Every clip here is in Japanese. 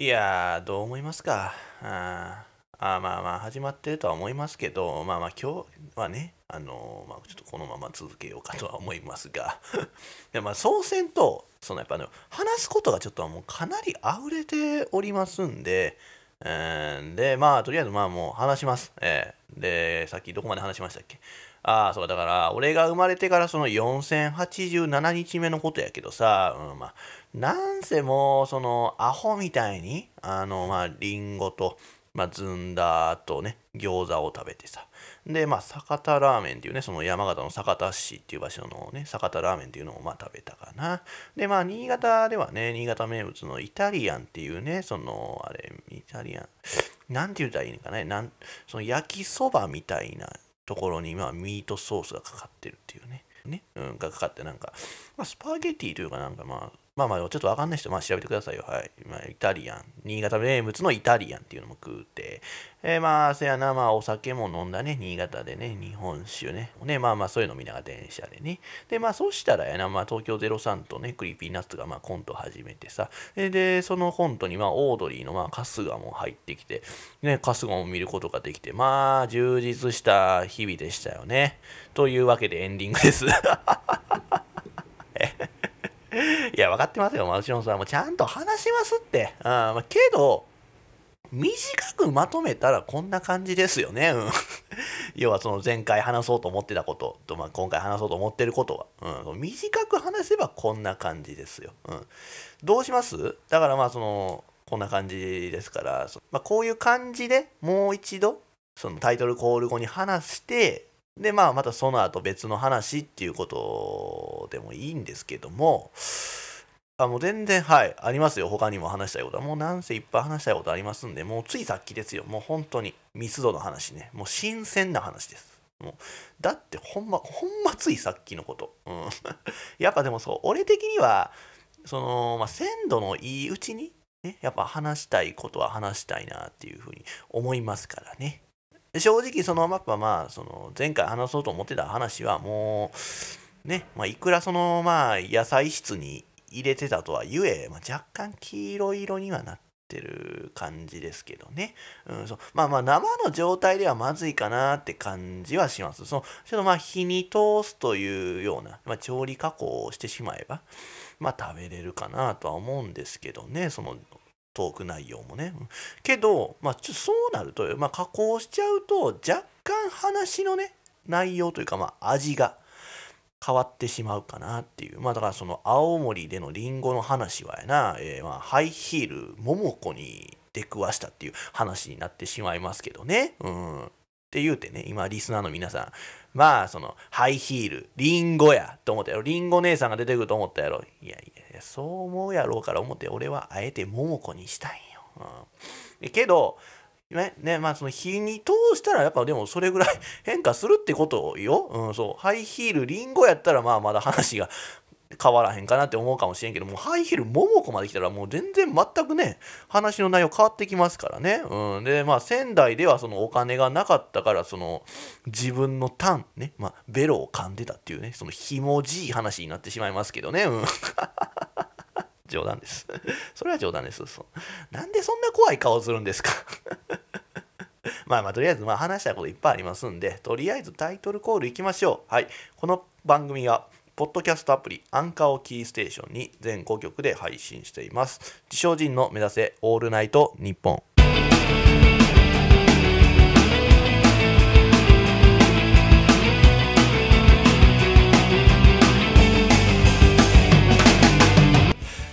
いやー、どう思いますか？ああまあまあ、始まってるとは思いますけど、まあまあ、今日はね、あのーまあ、ちょっとこのまま続けようかとは思いますが、でまあ、そうせんと、そのやっぱね、話すことがちょっともうかなり溢れておりますんで、で、まあ、とりあえず、まあもう話します。えーで、さっきどこまで話しましたっけ？ああ、そう、だから、俺が生まれてからその4087日目のことやけどさ、うん、まあ、なんせもう、その、アホみたいに、あの、まあ、リンゴと、まあ、ずんだとね、餃子を食べてさ。で、まあ、酒田ラーメンっていうね、その山形の酒田市っていう場所のね、酒田ラーメンっていうのをまあ食べたかな。で、まあ、新潟ではね、新潟名物のイタリアンっていうね、その、あれ、イタリアン、なんて言ったらいいのかね、なんその焼きそばみたいなところに、まあ、ミートソースがかかってるっていうね。ね、うん、がかかってなんか、まあ、スパゲティというかなんかまあ、まあまあ、ちょっとわかんない人、まあ調べてくださいよ。はい。まあ、イタリアン。新潟名物のイタリアンっていうのも食うて。えーまあ、せやな、まあ、お酒も飲んだね。新潟でね。日本酒ね。ね、まあまあ、そういうの見ながら電車でね。で、まあ、そうしたらやな、まあ、東京03とね、クリーピーナッツがまあコント始めてさ。で、でそのコントに、まあ、オードリーのまあ、春日も入ってきて、ね、春日も見ることができて、まあ、充実した日々でしたよね。というわけでエンディングです。いや、分かってますよ、マルシオンさん。もちゃんと話しますって。あま、けど、短くまとめたらこんな感じですよね。うん、要はその前回話そうと思ってたことと、まあ、今回話そうと思ってることは、うん、短く話せばこんな感じですよ。うん、どうします？だからまあそのこんな感じですから、まあ、こういう感じでもう一度そのタイトルコール後に話してでまあまたその後別の話っていうことでもいいんですけどもあもう全然はいありますよ。他にも話したいことは。もうなんせいっぱい話したいことありますんでもうついさっきですよ。もう本当に密度の話ね。もう新鮮な話です。もうだってほんまほんまついさっきのこと、うん、やっぱでもそう俺的にはその、まあ、鮮度のいいうちにねやっぱ話したいことは話したいなっていうふうに思いますからね。正直そのやっぱまあその前回話そうと思ってた話はもうね、まあ、いくらそのまあ野菜室に入れてたとはいえ、まあ、若干黄色色にはなってる感じですけどね、うん、そう。まあまあ生の状態ではまずいかなって感じはします。そのちょっとまあ火に通すというような、まあ、調理加工をしてしまえばまあ食べれるかなとは思うんですけどね。そのトーク内容もね。けど、まあ、そうなると、まあ、加工しちゃうと若干話のね内容というか、まあ、味が変わってしまうかなっていう。まあだからその青森でのリンゴの話はやな、えー、まあハイヒール桃子に出くわしたっていう話になってしまいますけどね。うん。って言うてね、今リスナーの皆さん、まあそのハイヒール、リンゴやと思ったやろ。リンゴ姉さんが出てくると思ったやろ。いやいや、そう思うやろうから思って俺はあえて桃子にしたんよ。うん、けど、ね、ね、まあその日に通したらやっぱでもそれぐらい変化するってことよ。うん、そう。ハイヒール、リンゴやったらまあまだ話が変わらへんかなって思うかもしれんけども、ハイヒール、桃子まで来たらもう全然全くね、話の内容変わってきますからね。うん。で、まあ仙台ではそのお金がなかったから、その自分のタン、ね、まあベロを噛んでたっていうね、そのひもじい話になってしまいますけどね。うん。冗談です。それは冗談です。そなんでそんな怖い顔するんですか？まあまあとりあえずまあ話したこといっぱいありますんで、とりあえずタイトルコールいきましょう。はい。この番組は、ポッドキャストアプリアンカーをキーステーションに全5曲で配信しています。自称人の目指せオールナイトニッ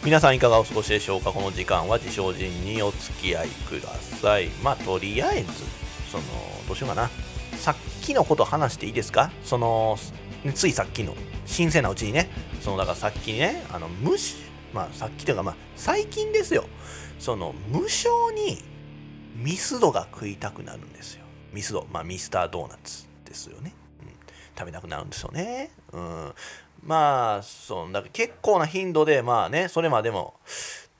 皆さんいかがお過ごしでしょうか？この時間は自称人にお付き合いください。まあとりあえず、その、どうしようかな。さっきのこと話していいですか？その、ついさっきの、新鮮なうちにね、その、だからさっきね、あの、無視、まあさっきというかまあ最近ですよ。その、無償にミスドが食いたくなるんですよ。ミスド、まあミスタードーナツですよね。うん、食べたくなるんですよね。うん。まあそうだか結構な頻度でまあねそれまでも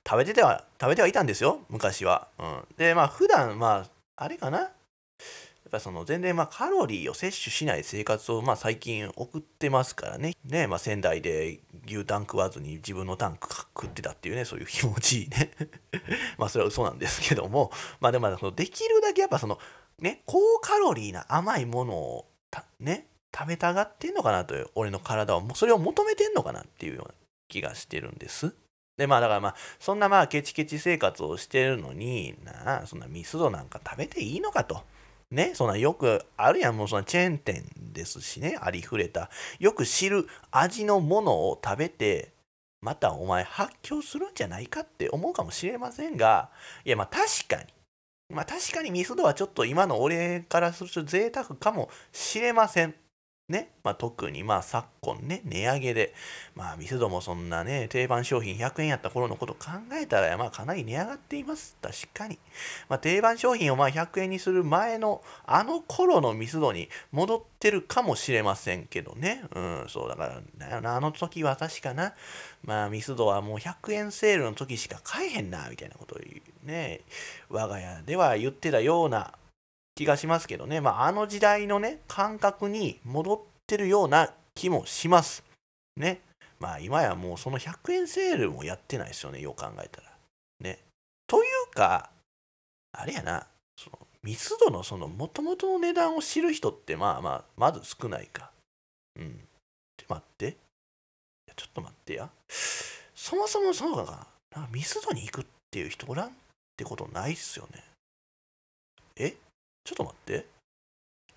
食べてては食べてはいたんですよ昔は、うん、でまあ普段まああれかな？やっぱその全然まあカロリーを摂取しない生活をまあ最近送ってますからね。ねまあ、仙台で牛タン食わずに自分のタンク食ってたっていうね、そういう気持ちいいね。まあそれは嘘なんですけども、まあでもそのできるだけやっぱそのね、高カロリーな甘いものをね、食べたがってんのかなという、俺の体はもうそれを求めてんのかなっていうような気がしてるんです。でまあだからまあそんなまあケチケチ生活をしてるのになあそんなミスドなんか食べていいのかと。ね、そんなよくあるやん、もうそのチェーン店ですしね、ありふれた。よく知る味のものを食べて、またお前発狂するんじゃないかって思うかもしれませんが、いやまあ確かに、まあ確かにミスドはちょっと今の俺からすると贅沢かもしれません。ね、まあ、特にまあ昨今ね、値上げで、まあ、ミスドもそんなね、定番商品100円やった頃のこと考えたら、まあ、かなり値上がっています。確かに。まあ、定番商品をまあ100円にする前の、あの頃のミスドに戻ってるかもしれませんけどね。うん、そうだから、だよなあの時は確かな、まあ、ミスドはもう100円セールの時しか買えへんな、みたいなことをね、我が家では言ってたような気がしますけどね、まあ、あの時代のね、感覚に戻ってるような気もします。ね。まあ、今やもうその100円セールもやってないですよね、よう考えたら。ね。というか、あれやな、そのミスドのその元々の値段を知る人ってまあまあ、まず少ないか。うん。って待って。ちょっと待ってや。そもそもそうかな。ミスドに行くっていう人おらんってことないっすよね。え？ちょっと待って。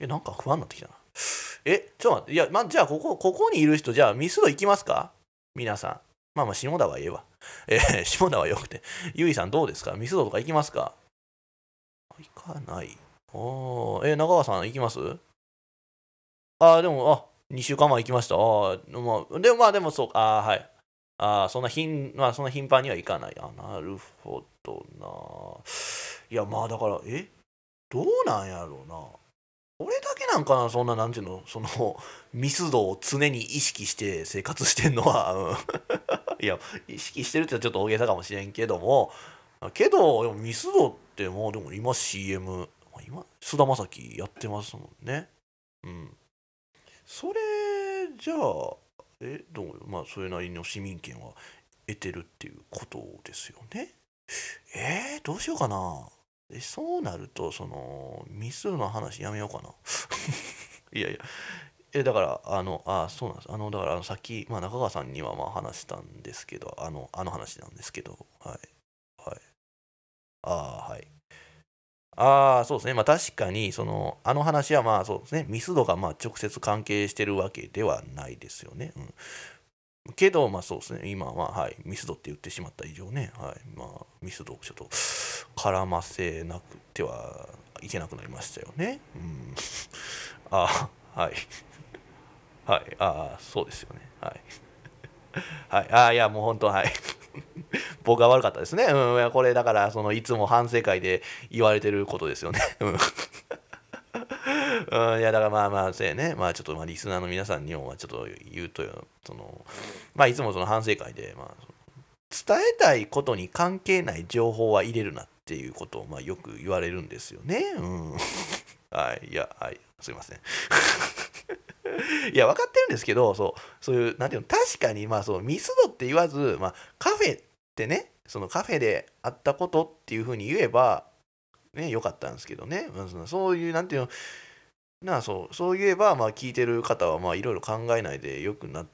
え、なんか不安になってきたな。え、ちょっと待って。いや、ま、じゃあ、ここ、ここにいる人、じゃあ、ミスド行きますか？皆さん。まあまあ、下田はええわ。えー、下田はよくて。ゆいさんどうですか？ミスドとか行きますか？行かない。おー、え、中川さん行きます？ああ、でも、あ、2週間前行きました。ああ、まあ、でもまあ、でもそうか、ああ、はい。ああ、そんな頻、まあ、そんな頻繁には行かない。あなるほどな。いや、まあ、だから、え？どうなんやろうな。俺だけなんかなそんななんていうのそのミス度を常に意識して生活してんのは、いや意識してるってちょっと大げさかもしれんけども。けどでもミスドってもうでも今 CM 今菅田将暉やってますもんね。うん。それじゃあえどうまあそれなりの市民権は得てるっていうことですよね。えー、どうしようかな。でそうなるとそのミスの話やめようかな。いやいや。えだからあのあそうなんです。あのだからあのさっき、まあ、中川さんにはまあ話したんですけどあのあの話なんですけどはい。はい。ああはい。ああそうですね。まあ確かにそのあの話はまあそうですね。ミス度がまあ直接関係してるわけではないですよね、うん、けど、まあそうですね、今は、はい、ミスドって言ってしまった以上ね、はい、まあ、ミスドをちょっと絡ませなくてはいけなくなりましたよね。うん。あはい。はい、あ あ、そうですよね。はい。はい、ああ、いや、もう本当、はい。僕が悪かったですね。うん、これだから、そのいつも反省会で言われてることですよね。うんうん、いやだからまあまあそうやねまあちょっとまあリスナーの皆さんにもちょっと言うとそのまあいつもその反省会でまあ伝えたいことに関係ない情報は入れるなっていうことをまあよく言われるんですよね。うん。はい。いや、はい。すいません。いや、分かってるんですけど、そう、そういう、なんていうの、確かに、まあ、そう、ミスドって言わず、まあ、カフェってね、そのカフェであったことっていうふうに言えば、ね、よかったんですけどね、そういう、なんていうの、なそうそう言えば、まあ、聞いてる方は、まあ、いろいろ考えないでよくな、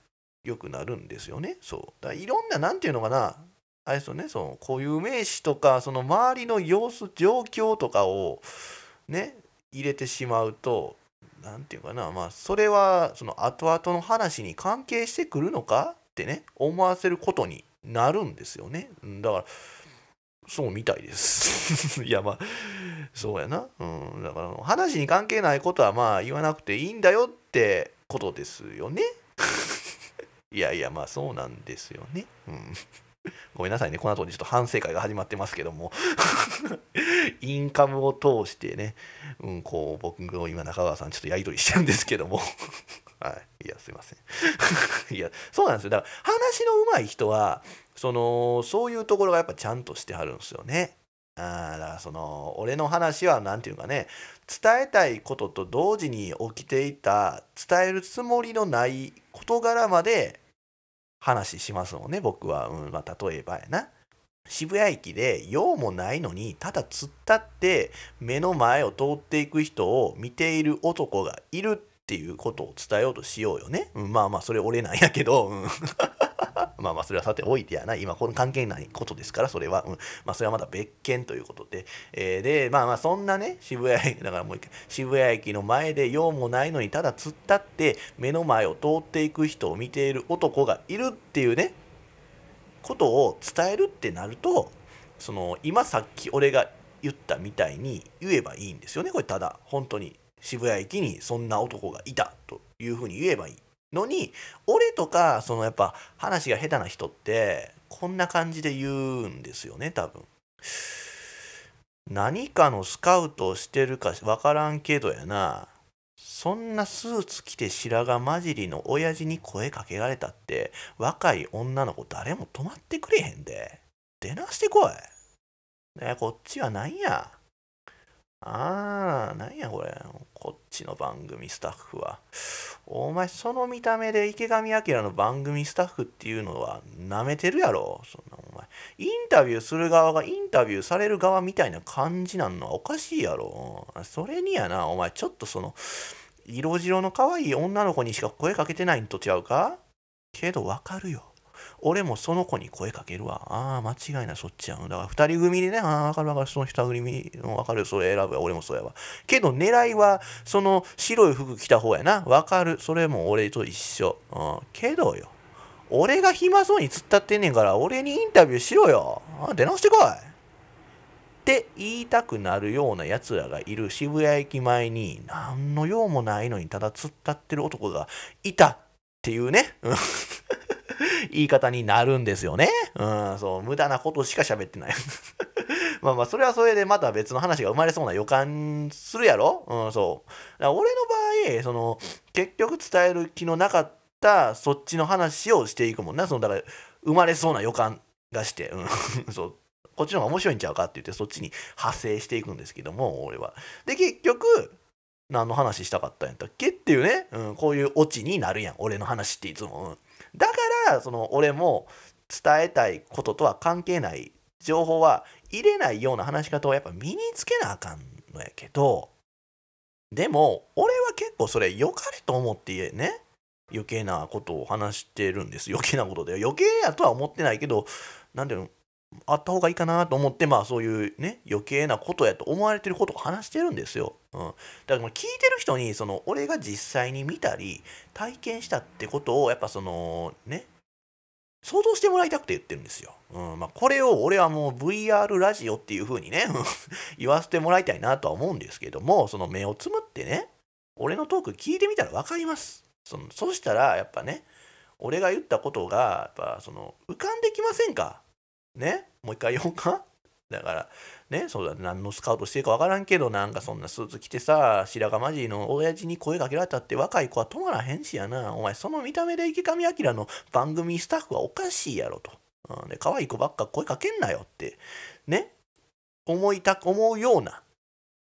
よくなるんですよね。そう。だいろんな、なんていうのかな、あれですよね、その固有名詞とか、その周りの様子、状況とかを、ね、入れてしまうと、なんていうかな、まあ、それは、その後々の話に関係してくるのかってね、思わせることになるんですよね。だから、そうみたいです。いやまあそうやな。うん。だから話に関係ないことはまあ言わなくていいんだよってことですよね。いやいやまあそうなんですよね。うん。ごめんなさいね。この後にちょっと反省会が始まってますけども インカムを通してね、うん、こう僕の今中川さんちょっとやり取りしてるんですけどもはい。いや、すいません。いや、そうなんですよ。だから話の上手い人は、そのそういうところがやっぱちゃんとしてはるんですよね。あだからその俺の話は何て言うかね伝えたいことと同時に起きていた伝えるつもりのない事柄まで話しますもんね僕は、うんまあ、例えばやな渋谷駅で用もないのにただ突っ立って目の前を通っていく人を見ている男がいるっていうことを伝えようとしようよね、うん、まあまあそれ俺なんやけど、うん。まあまあそれはさておいてやな。今この関係ないことですからそれは、うん、まあそれはまだ別件ということで、えー、でまあまあそんなね渋谷駅だからもう一回渋谷駅の前で用もないのにただ突っ立って目の前を通っていく人を見ている男がいるっていうねことを伝えるってなるとその今さっき俺が言ったみたいに言えばいいんですよね。これただ本当に。渋谷駅にそんな男がいたというふうに言えばいいのに俺とかそのやっぱ話が下手な人ってこんな感じで言うんですよね多分。何かのスカウトをしてるか分からんけどやな。そんなスーツ着て白髪混じりの親父に声かけられたって若い女の子誰も止まってくれへんで。出なしてこい。ねこっちは何や。あー、なんやこれ。こっちの番組スタッフは。お前、その見た目で池上彰の番組スタッフっていうのは舐めてるやろ。そんなお前。インタビューする側がインタビューされる側みたいな感じなんのはおかしいやろ。それにやな、お前、ちょっとその、色白の可愛い女の子にしか声かけてないんと違うか？けどわかるよ。俺もその子に声かけるわ。ああ、間違いない、そっちやん。だから二人組でね、ああ、わかるわかる、その二組の、わかる、それ選ぶわ、俺もそうやわ。けど狙いは、その白い服着た方やな。わかる、それも俺と一緒。うん、けどよ。俺が暇そうに突っ立ってんねんから、俺にインタビューしろよ。あ出直してこい。って言いたくなるような奴らがいる渋谷駅前に何の用もないのにただ突っ立ってる男がいたっていうね。言い方になるんですよね。うん、そう、無駄なことしか喋ってない。まあまあ、それはそれでまた別の話が生まれそうな予感するやろ？うん、そう。俺の場合、その、結局伝える気のなかったそっちの話をしていくもんな。その、だから、生まれそうな予感がして、うん、そう。こっちの方が面白いんちゃうかって言ってそっちに派生していくんですけども俺は。で結局何の話したかったんやったっけっていうね、うん、こういうオチになるやん俺の話っていつも、うん、だからその俺も伝えたいこととは関係ない情報は入れないような話し方をやっぱ身につけなあかんのやけどでも俺は結構それ良かれと思ってね余計なことを話してるんです余計なことで余計やとは思ってないけど何ていうのあった方がいいかなと思ってまあそういうね余計なことやと思われてることを話してるんですよ。うん、だから聞いてる人にその俺が実際に見たり体験したってことをやっぱそのね想像してもらいたくて言ってるんですよ。うんまあ、これを俺はもう VR ラジオっていう風にね 言わせてもらいたいなとは思うんですけどもその目をつむってね俺のトーク聞いてみたら分かります。そのそしたらやっぱね俺が言ったことがやっぱその浮かんできませんか？ね？もう一回言おうか？だからねそうだ何のスカウトしてるか分からんけどなんかそんなスーツ着てさ白髪マジの親父に声かけられたって若い子は止まらへんしやな。お前その見た目で池上彰の番組スタッフはおかしいやろと、うん、で可愛い子ばっか声かけんなよってね思いた思うような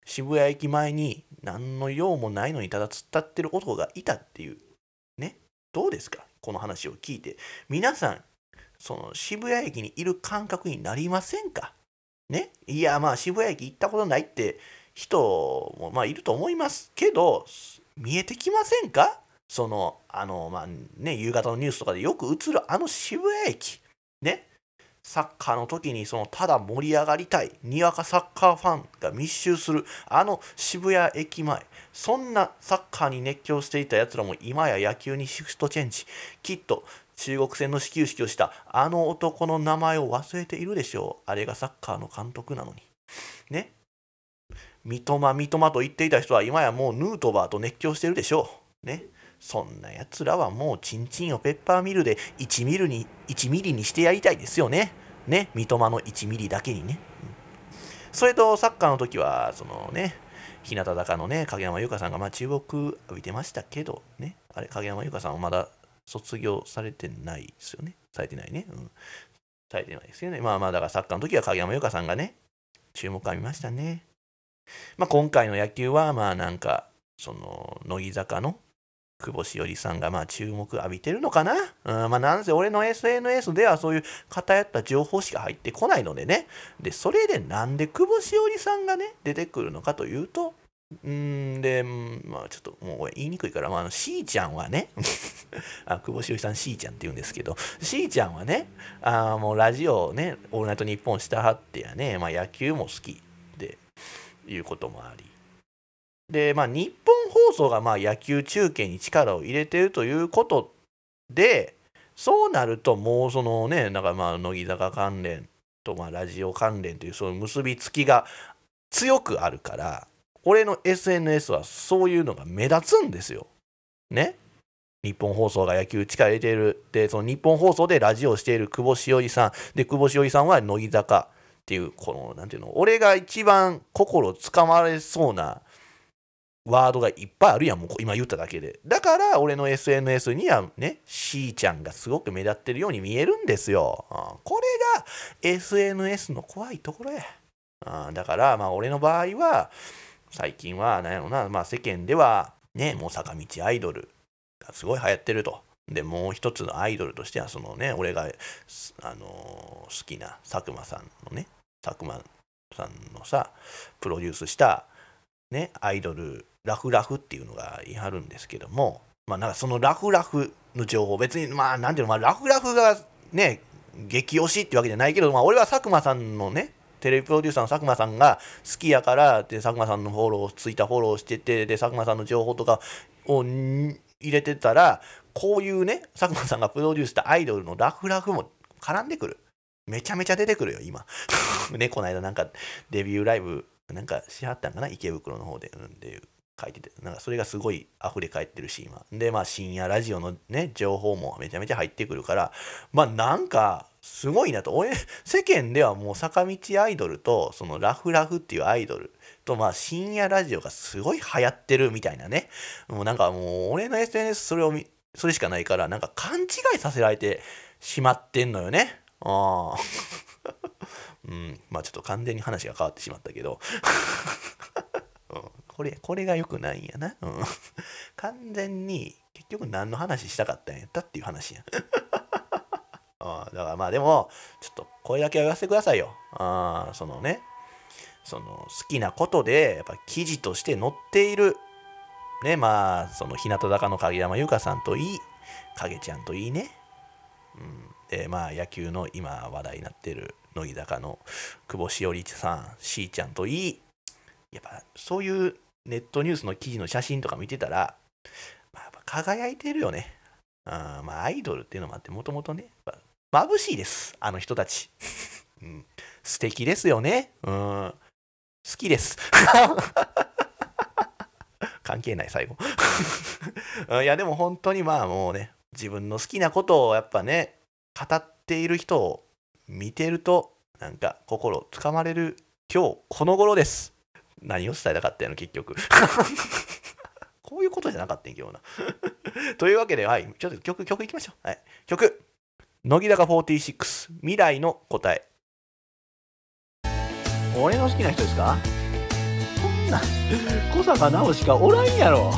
渋谷駅前に何の用もないのにただ突っ立ってる男がいたっていうねどうですか？この話を聞いて。皆さんその渋谷駅にいる感覚になりませんか？ね。いやまあ渋谷駅行ったことないって人もまあいると思います。けど見えてきませんか？そのあのまあね夕方のニュースとかでよく映るあの渋谷駅。ね。サッカーの時にそのただ盛り上がりたいにわかサッカーファンが密集するあの渋谷駅前。そんなサッカーに熱狂していたやつらも今や野球にシフトチェンジ。きっと中国戦の始球式をしたあの男の名前を忘れているでしょう。あれがサッカーの監督なのに。ね。三笘、三笘と言っていた人は今やもうヌートバーと熱狂してるでしょう。ね。そんな奴らはもうチンチンをペッパーミルで1ミリに ,1 ミリにしてやりたいですよね。ね。三笘の1ミリだけにね。うん、それとサッカーの時は、そのね、日向坂のね、影山優香さんがまあ注目浴びてましたけど、ね。あれ、影山優香さんはまだ卒業されてないですよね。されてないね。うん。されてないですよね。まあまあ、だからサッカーの時は影山優香さんがね、注目浴びましたね。まあ、今回の野球は、まあなんか、その、乃木坂の久保しおりさんがまあ注目浴びてるのかな、うん、まあなんせ俺の SNS ではそういう偏った情報しか入ってこないのでね。で、それでなんで久保しおりさんがね、出てくるのかというと、うんで、まあちょっともう言いにくいから、まあ、しーちゃんはね あ、久保しおさんしーちゃんって言うんですけど、しーちゃんはね、あもうラジオね、オールナイトニッポンしたはってやね、まあ野球も好きでいうこともあり、で、まあ、日本放送がまあ野球中継に力を入れてるということで、そうなるともうそのね、なんかまあ乃木坂関連とまあラジオ関連というその結びつきが強くあるから、俺の SNS はそういうのが目立つんですよ。ね？日本放送が野球力入れている。で、その日本放送でラジオをしている久保しおりさん。で、久保しおりさんは乃木坂っていう、この、なんていうの、俺が一番心つかまれそうなワードがいっぱいあるやん、もう今言っただけで。だから俺の SNS にはね、しーちゃんがすごく目立ってるように見えるんですよ。これが SNS の怖いところや。うん、だからまあ俺の場合は、最近は何やろな、まあ世間ではね、もう坂道アイドルがすごい流行ってると。で、もう一つのアイドルとしては、そのね、俺が、あのー、好きな佐久間さんのね、佐久間さんのさ、プロデュースしたね、アイドルラフラフっていうのが言い張るんですけども、まあ、なんかそのラフラフの情報、別に、まあ、なんていうの、まあ、ラフラフがね、激推しってわけじゃないけど、まあ、俺は佐久間さんのね、テレビプロデューサーの佐久間さんが好きやから、で、佐久間さんのフォロー、ツイッターフォローしてて、で、佐久間さんの情報とかを入れてたら、こういうね、佐久間さんがプロデュースしたアイドルのラフラフも絡んでくる。めちゃめちゃ出てくるよ、今。ね、この間なんかデビューライブなんかしはったんかな？池袋の方で、うん、で書いてて、なんかそれがすごい溢れ返ってるし、今。で、まあ深夜ラジオのね、情報もめちゃめちゃ入ってくるから、まあなんか、すごいなと。俺、世間ではもう坂道アイドルと、そのラフラフっていうアイドルと、まあ深夜ラジオがすごい流行ってるみたいなね。もうなんかもう、俺の SNS それを見、それしかないから、なんか勘違いさせられてしまってんのよね。ああ。うん、まあちょっと完全に話が変わってしまったけど。これ、これが良くないんやな。うん。完全に、結局何の話したかったんやったっていう話や。あだからまあでも、ちょっと声だけは言わせてくださいよ。あそのね、その好きなことで、やっぱ記事として載っている、ね、まあ、その日向坂の影山優香さんといい、影ちゃんといいね。うん。で、まあ野球の今話題になってる乃木坂の久保しおりさん、しーちゃんといい、やっぱそういうネットニュースの記事の写真とか見てたら、まあ、やっぱ輝いてるよね。あまあ、アイドルっていうのもあって、もともとね、眩しいです、あの人たち。うん、素敵ですよね。うん、好きです。関係ない、最後。いや、でも本当にまあもうね、自分の好きなことをやっぱね、語っている人を見てると、なんか心つかまれる今日この頃です。何を伝えたかったの結局こういうことじゃなかったんけどなというわけで、はい、ちょっと曲、曲いきましょう。はい、曲、乃木坂46、未来の答え。俺の好きな人ですか？こんな、小坂直しかおらんやろ。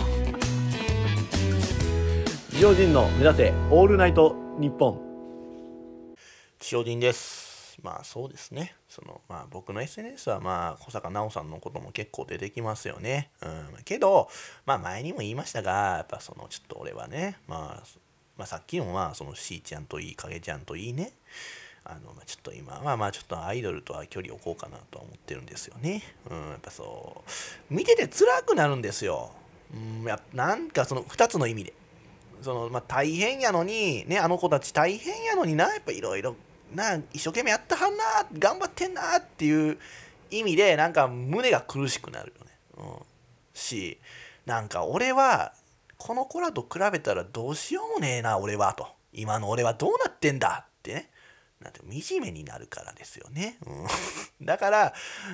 常人の目指せ、オールナイトニッポン。塩人です。まあそうですね。そのまあ僕の SNS はまあ小坂直さんのことも結構出てきますよね。うん。けど、まあ前にも言いましたが、やっぱそのちょっと俺はね、まあ、まあさっきもまあそのしーちゃんといい、影ちゃんといいね。あの、まあ、ちょっと今はまあちょっとアイドルとは距離を置こうかなとは思ってるんですよね。うん。やっぱそう、見てて辛くなるんですよ。うん、やなんかその2つの意味で。そのまあ、大変やのに、ね、あの子たち大変やのにな、やっぱいろいろな一生懸命やったはんな頑張ってんなっていう意味でなんか胸が苦しくなるよね、うん、しなんか俺はこの子らと比べたらどうしようもねえな俺はと。今の俺はどうなってんだってね。なんて惨めになるからですよね、うん、だから、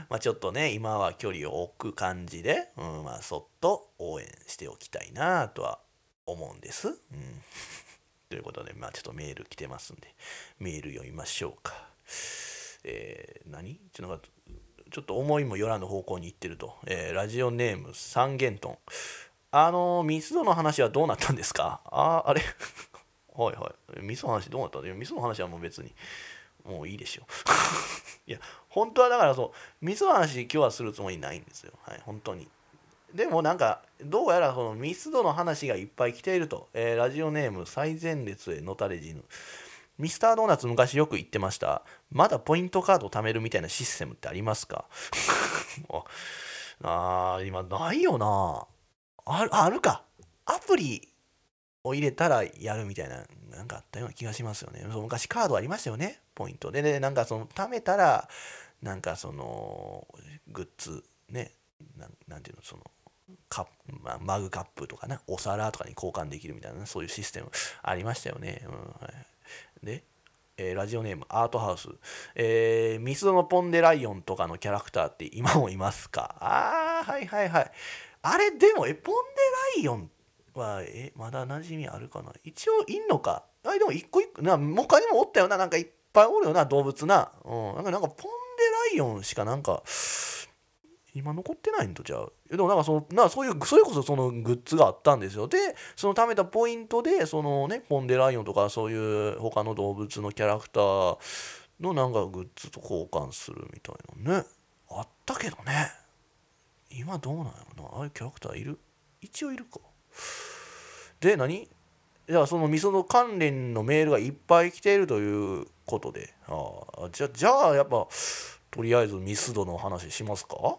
まあ、ちょっとね今は距離を置く感じで、うんまあ、そっと応援しておきたいなとは思うんです、うん。ということで、まあちょっとメール来てますんで、メール読みましょうか。えー、何？ちょっと思いもよらぬ方向に行ってると、えー、ラジオネーム三元トンあのミスドの話はどうなったんですか？ああれ？はいはい。ミスの話どうなった？んミスの話はもう別にもういいでしょ いや本当はだからそうミスの話今日はするつもりないんですよ。はい本当に。でもなんかどうやらそのミスドの話がいっぱい来ていると、えー、ラジオネーム最前列へのたれ死ぬ。ミスタードーナツ昔よく言ってました。まだポイントカード貯めるみたいなシステムってありますか？ああ今ないよな。ああるか。アプリを入れたらやるみたいななんかあったような気がしますよね。昔カードありましたよね。ポイントで。ねなんかその貯めたらなんかそのグッズね。なんていうのそのカまあ、マグカップとかな。お皿とかに交換できるみたいなそういうシステムありましたよね、うんはい、で、えー、ラジオネームアートハウス、えー、ミスドのポンデライオンとかのキャラクターって今もいますか？ああはいはいはい。あれでもえポンデライオンはえまだ馴染みあるかな？一応いんのか？あれでも一個一個な他にもおったよな。なんかいっぱいおるよな動物な,、うん、なんかなんかポンデライオンしかなんか今残ってないんとじゃあでもなんかそのなそういうそれこそそのグッズがあったんですよ。でその貯めたポイントでそのねポン・デ・ライオンとかそういう他の動物のキャラクターのなんかグッズと交換するみたいなね。あったけどね。今どうなんやろなああいうキャラクターいる？一応いるかで何？じゃあそのみその関連のメールがいっぱい来ているということであじゃじゃあやっぱとりあえずミスドの話しますか？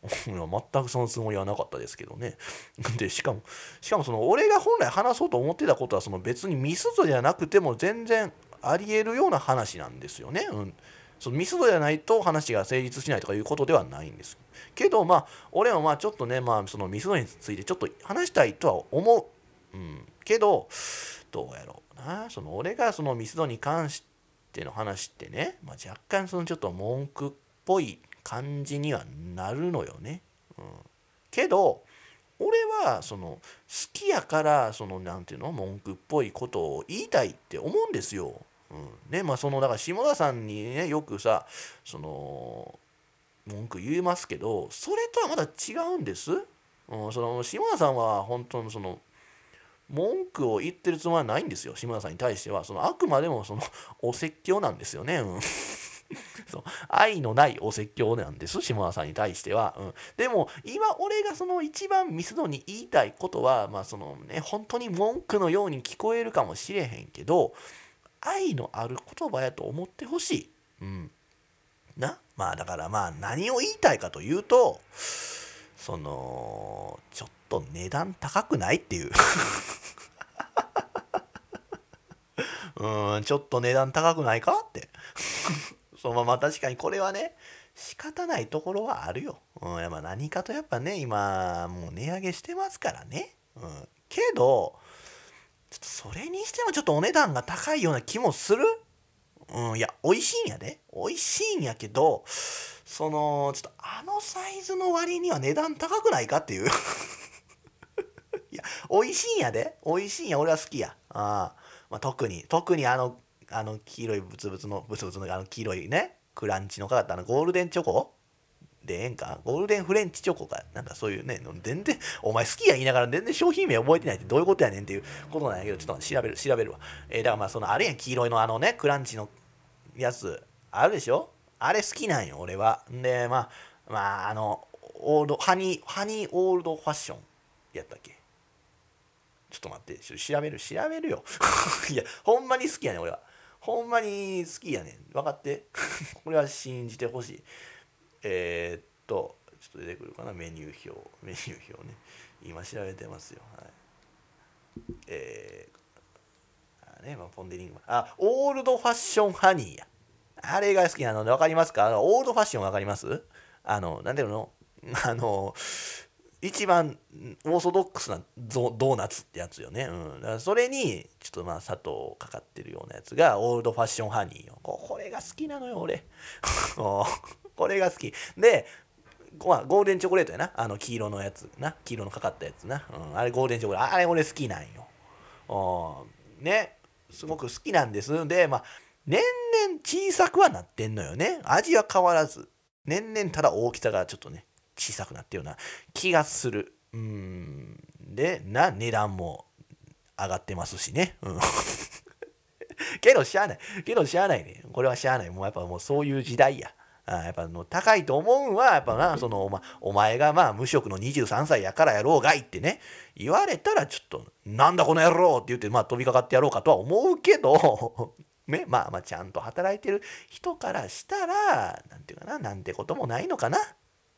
全くそのつもりはなかったですけどね。で、しかも、しかもその俺が本来話そうと思ってたことはその別にミスドじゃなくても全然ありえるような話なんですよね。うん。そのミスドじゃないと話が成立しないとかいうことではないんです。けどまあ俺もまあちょっとねまあそのミスドについてちょっと話したいとは思う。うん。けどどうやろうな。その俺がそのミスドに関しての話ってね、まあ、若干そのちょっと文句っぽい感じにはなるのよね。うん、けど俺はその好きやからその何て言うの文句っぽいことを言いたいって思うんですよ。うん、ねまあそのだから下田さんにねよくさその文句言いますけどそれとはまだ違うんです？うん、その下田さんは本当のその文句を言ってるつもりはないんですよ下田さんに対してはそのあくまでもそのお説教なんですよね。うん そう愛のないお説教なんです下田さんに対しては、うん、でも今俺がその一番ミスドに言いたいことはまあそのね本当に文句のように聞こえるかもしれへんけど愛のある言葉やと思ってほしい、うん、な？まあだからまあ何を言いたいかというとそのちょっと値段高くないっていう。うんちょっと値段高くないかって。そのまま確かにこれはね仕方ないところはあるよ。うん、やま何かとやっぱね今もう値上げしてますからね。うん、けどちょっとそれにしてもちょっとお値段が高いような気もする？うん、いや美味しいんやで。美味しいんやけどそのちょっとあのサイズの割には値段高くないかっていう。いや美味しいんやで。美味しいんや。俺は好きや。あ、まあ、特に特にあのあの黄色いブツブツのブツブツのあの黄色いねクランチのかかったあのゴールデンチョコ？でええんか？ゴールデンフレンチチョコか？なんかそういうね全然お前好きや言いながら全然商品名覚えてないってどういうことやねんっていうことなんやけどちょっと調べる調べるわえー、だからまあそのあるやん黄色いのあのねクランチのやつあるでしょ？あれ好きなんよ俺はんでまあまああのオールドハニーハニーオールドファッションやったっけ？ちょっと待って、調べる、調べるよ。いや、ほんまに好きやねん俺は。ほんまに好きやねん。分かって？これは信じてほしい。えー、っと、ちょっと出てくるかな、メニュー表。メニュー表ね。今調べてますよ。はい。えー、あね、まあ、ポンデリング。あ、オールドファッションハニーや。あれが好きなので分かりますか？オールドファッション分かります？あの、なんていうの？あの、一番オーソドックスなドーナツってやつよね、うん、だからそれにちょっとまあ砂糖かかってるようなやつがオールドファッションハニーよこれが好きなのよ俺 これが好き。でまあゴールデンチョコレートやな。あの黄色のやつ。な。黄色のかかったやつな、うん、あれゴールデンチョコレート。あれ俺好きなんよ。ね。すごく好きなんです。でまあ年々小さくはなってんのよね。味は変わらず。年々ただ大きさがちょっとね小さくなってるような気がする。うん。でな値段も上がってますしね。うん。けどしゃあない。けどしゃあないね。これはしゃあない。もうやっぱもうそういう時代や。あやっぱの高いと思うんはやっぱなそのお,、ま、お前がまあ無職の23歳やからやろうがいってね言われたらちょっとなんだこの野郎って言ってまあ飛びかかってやろうかとは思うけど ねまあまあちゃんと働いてる人からしたらなんていうかななんてこともないのかな。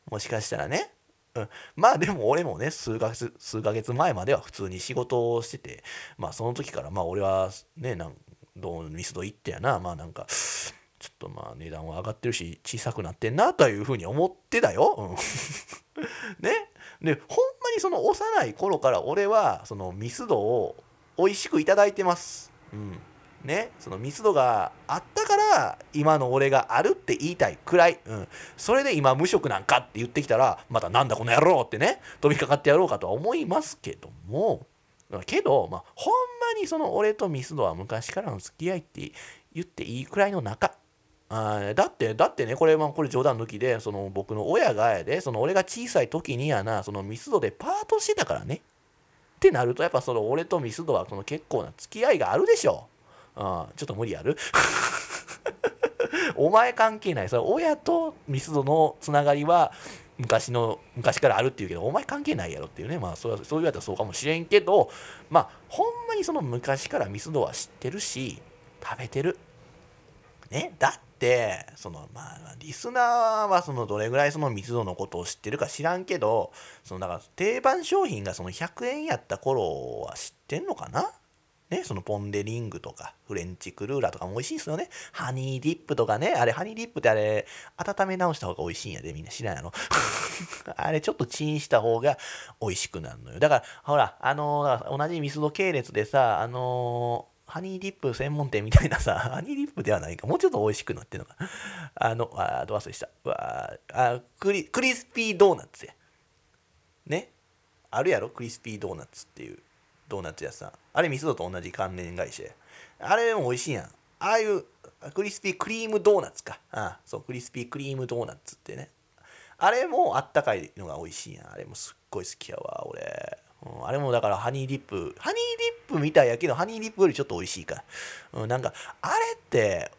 もしかしたらね。うん、まあでも俺もね数ヶ月数ヶ月前までは普通に仕事をしててまあその時からまあ俺はねなんどうミスド行ってやな。まあなんかちょっとまあ値段は上がってるし小さくなってんなというふうに思ってたよ。うん、ね。でほんまにその幼い頃から俺はそのミスドを美味しくいただいてます。うん。ね、そのミスドがあったから今の俺があるって言いたいくらい、うん、それで今無職なんかって言ってきたらまたなんだこの野郎ってね飛びかかってやろうかとは思いますけども。けど、まあ、ほんまにその俺とミスドは昔からの付き合いって言っていいくらいの仲。あだって、だってね、これ、まあ、これ冗談抜きで、その僕の親がやで、その俺が小さい時にやな、そのミスドでパートしてたからね。ってなると、やっぱその俺とミスドはその結構な付き合いがあるでしょ。あちょっと無理ある？お前関係ない。それ親とミスドのつながりは昔の、昔からあるっていうけど、お前関係ないやろっていうね。まあ、そうそう言われたらそうかもしれんけど、まあ、ほんまにその昔からミスドは知ってるし、食べてる。ね、だってそのまあリスナーはそのどれぐらいその密度のことを知ってるか知らんけどそのだから定番商品がその100円やった頃は知ってんのかな？ね、そのポンデリングとかフレンチクルーラーとかも美味しいですよね。ハニーディップとかね。あれ、ハニーディップってあれ、温め直した方が美味しいんやで、みんな知らんやろ？あれ、ちょっとチンした方が美味しくなるのよ。だから、ほら、あのー、同じミスド系列でさ、あのーハニーディップ専門店みたいなさ、ハニーディップではないか、もうちょっと美味しくなってるのか。あの、あ、ど忘れした。わあクリ、クリスピードーナツや。ね？あるやろ？クリスピードーナツっていうドーナツ屋さん。あれミスドと同じ関連会社や。あれも美味しいやん。ああいうクリスピークリームドーナツか。ああそう、クリスピークリームドーナツってね。あれもあったかいのが美味しいやん。あれもすっごい好きやわ、俺。うん、あれもだからハニーディップ、ハニーディップみたいやけど、ハニーディップよりちょっと美味しいから。うん、なんか、あれって、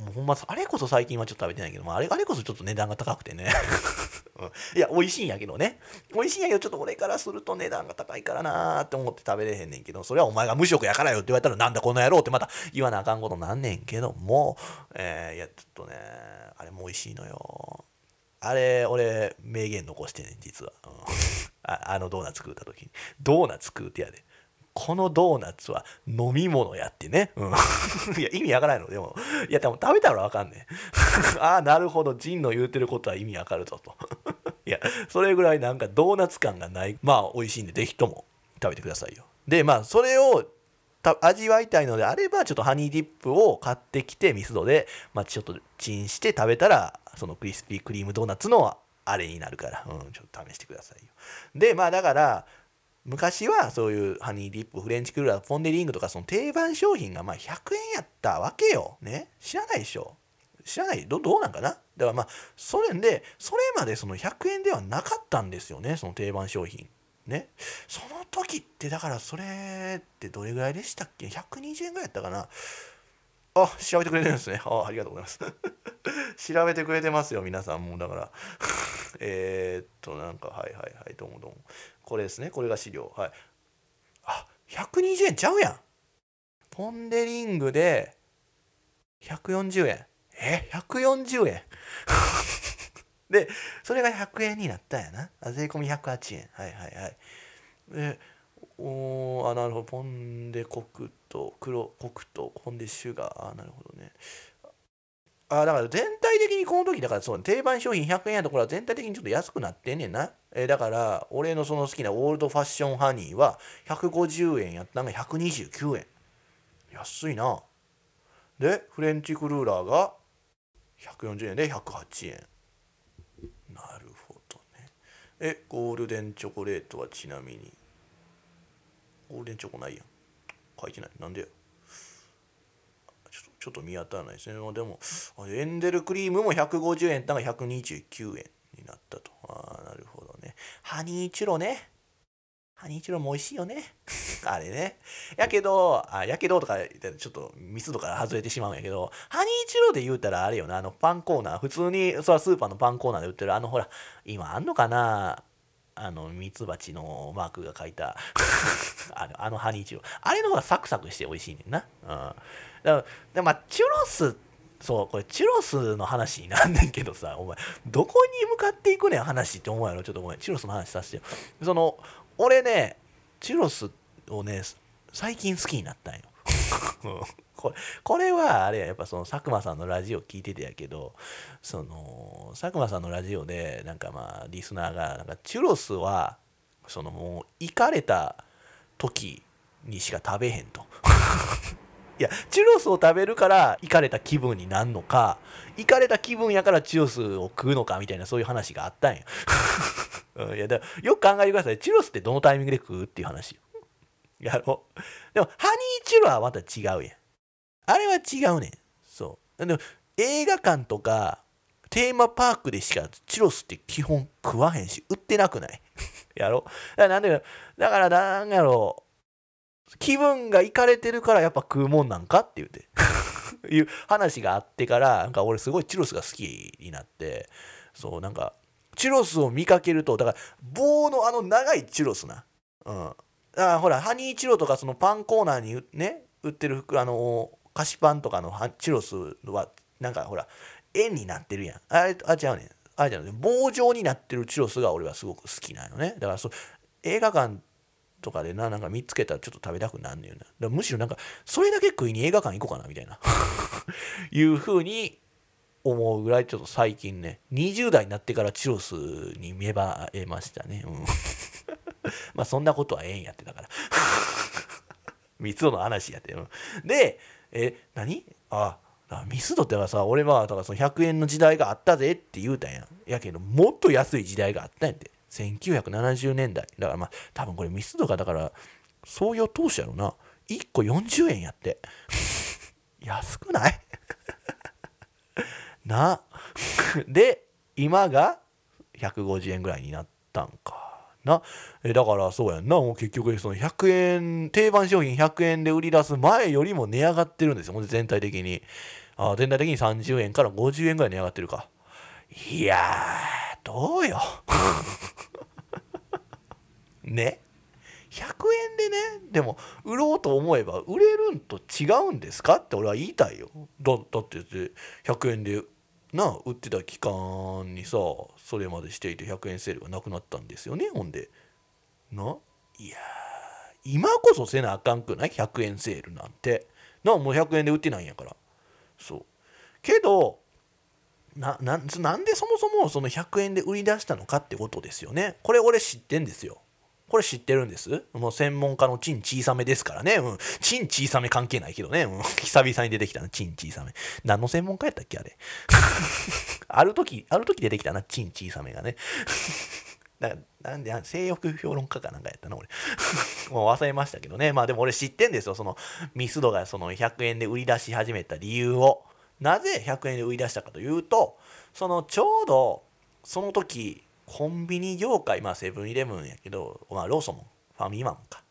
もうほんま、あれこそ最近はちょっと食べてないけど、あれあれこそちょっと値段が高くてね。いや、美味しいんやけどね。美味しいんやけど、ちょっと俺からすると値段が高いからなーって思って食べれへんねんけど、それはお前が無職やからよって言われたら、なんだこの野郎ってまた言わなあかんことなんねんけども、えー、いや、ちょっとね、あれも美味しいのよ。あれ、俺、名言残してね、実は。うんああのドーナツ食うた時にドーナツ食うてやでこのドーナツは飲み物やってね。うん、いや、意味わからないの。でも、いや、でも食べたらわかんねえ。ああ、なるほど。ジンの言うてることは意味わかるぞと。いや、それぐらいなんかドーナツ感がない。まあ、美味しいんで、ぜひとも食べてくださいよ。で、まあ、それを味わいたいのであれば、ちょっとハニーディップを買ってきて、ミスドで、まあ、ちょっとチンして食べたら、そのクリスピークリームドーナツのあれになるから、うん、ちょっと試してくださいよ。で、まあだから、昔はそういうハニーディップ、フレンチクルーラー、フォンデリングとかその定番商品がまあ100円やったわけよ。ね。知らないでしょ。知らないどどうなんかな？だからまあ、それで、それまでその100円ではなかったんですよね、その定番商品。ね。その時って、だからそれってどれぐらいでしたっけ ?120 円ぐらいやったかなあ、調べてくれてるんですね。あありがとうございます。調べてくれてますよ、皆さん。もうだから えっと、なんか、はいはいはい、どうもどうも。これですね、これが資料。はい。あ、120円ちゃうやん。ポンデリングで140円。え、140円？で、それが100円になったんやな。税込み108円。はいはいはい。で、おあなるほど。ポンデコクと黒コクとポンデシュガー。あなるほどね。あだから全体的にこの時だからそう定番商品100円やところは全体的にちょっと安くなってんねんな、えー、だから俺のその好きなオールドファッションハニーは150円やったのが129円安いな。でフレンチクルーラーが140円で108円えゴールデンチョコレートはちなみに。ゴールデンチョコないやん。書いてない。なんでや？ちょっちょっと見当たらないですね。でもエンデルクリームも150円。だが129円になったと。ああなるほどね。ハニーチュロね。ハニーチュロも美味しいよね。あれね。やけどあやけどとか言ってちょっとミスとか外れてしまうんやけどハニーチュロで言うたらあれよな。あのパンコーナー。普通にそれはスーパーのパンコーナーで売ってるあのほら今あんのかな。あのミツバチのマークが書いた。あのあのハニーチュロあれの方がサクサクして美味しいねんな、うん、だからでまあチュロスそうこれチュロスの話になんねんけどさお前どこに向かっていくねん話って思うやろ？ちょっとごめん。チュロスの話させてよ。その俺ねチュロスをね最近好きになったんよ。これこれはあれややっぱその佐久間さんのラジオ聞いててやけどその佐久間さんのラジオでなんかまあリスナーがなんかチュロスはそのもう行かれた時にしか食べへんと。いやチュロスを食べるから行かれた気分になるのか行かれた気分やからチュロスを食うのかみたいなそういう話があったんや。いやだよく考えてください。チュロスってどのタイミングで食うっていう話 やろう。でもハニーチュロはまた違うやん。あれは違うねん。そう。でも映画館とかテーマパークでしかチュロスって基本食わへんし売ってなくない？やろだからなんでだからなんやろう。気分がいかれてるからやっぱ食うもんなんかって言うて。いう話があってからなんか俺すごいチュロスが好きになってそうなんかチュロスを見かけるとだから棒のあの長いチュロスな。うん。だからほらハニーチュロとかそのパンコーナーにね売ってるあの菓子パンとかのチュロスはなんかほら円になってるやん。あれあ違うね。んあれじゃない棒状になってるチュロスが俺はすごく好きなのね。だからそう映画館とかでななんか見つけたらちょっと食べたくなんねんよな。むしろなんかそれだけ食いに映画館行こうかなみたいな。いうふうに思うぐらいちょっと最近ね20代になってからチュロスに芽生えましたね、うん、まあそんなことはええんやってだから。三つの話やって、うん、でえ何？あミスドってはさ俺はだからその100円の時代があったぜって言うたんや。やけどもっと安い時代があったんやって。1970年代だからまあ多分これミスドがだから創業当初やろな。1個40円やって。安くない？な。で今が150円ぐらいになったんかな。えだからそうやんな。もう結局その100円定番商品100円で売り出す前よりも値上がってるんですよ。全体的に。あ全体的に30円から50円ぐらい値上がってるか。いやーどうよ。ね。100円でね。でも売ろうと思えば売れるんと違うんですか？って俺は言いたいよ。だだって100円でな売ってた期間にさそれまでしていて100円セールがなくなったんですよね。ほんで。な？いや今こそせなあかんくない？100円セールなんて。なもう100円で売ってないんやから。そう。けどななんでそもそもその100円で売り出したのかってことですよね。これ俺知ってんですよ。これ知ってるんです？もう専門家のチン小さめですからね。うん。チン小さめ関係ないけどね。うん。久々に出てきたな、チン小さめ。何の専門家やったっけあれ？ある時、ある時出てきたな、チン小さめがね。ななんで、性欲評論家かなんかやったな、俺。もう忘れましたけどね。まあでも俺知ってんですよ。そのミスドがその100円で売り出し始めた理由を。なぜ100円で売り出したかというと、そのちょうどその時、コンビニ業界まあセブンイレブンやけど、まあ、ローソンもファミマンか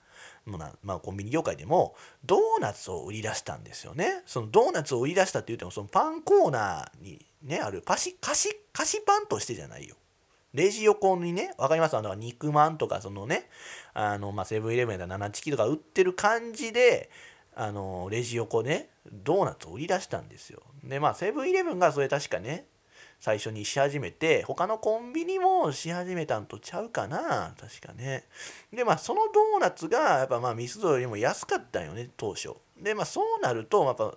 まあ、コンビニ業界でもドーナツを売り出したんですよね。そのドーナツを売り出したって言ってもそのパンコーナーにねあるパシ菓子菓子パンとしてじゃないよ。レジ横にね分かります？あの肉まんとかそのねあの、まあ、セブンイレブンやったら7チキとか売ってる感じであのレジ横ねドーナツを売り出したんですよ。でまあセブンイレブンがそれ確かね最初にし始めて他のコンビニもし始めたんとちゃうかな確かね。でまあそのドーナツがやっぱまあミスドよりも安かったよね当初。でまあそうなるとやっぱ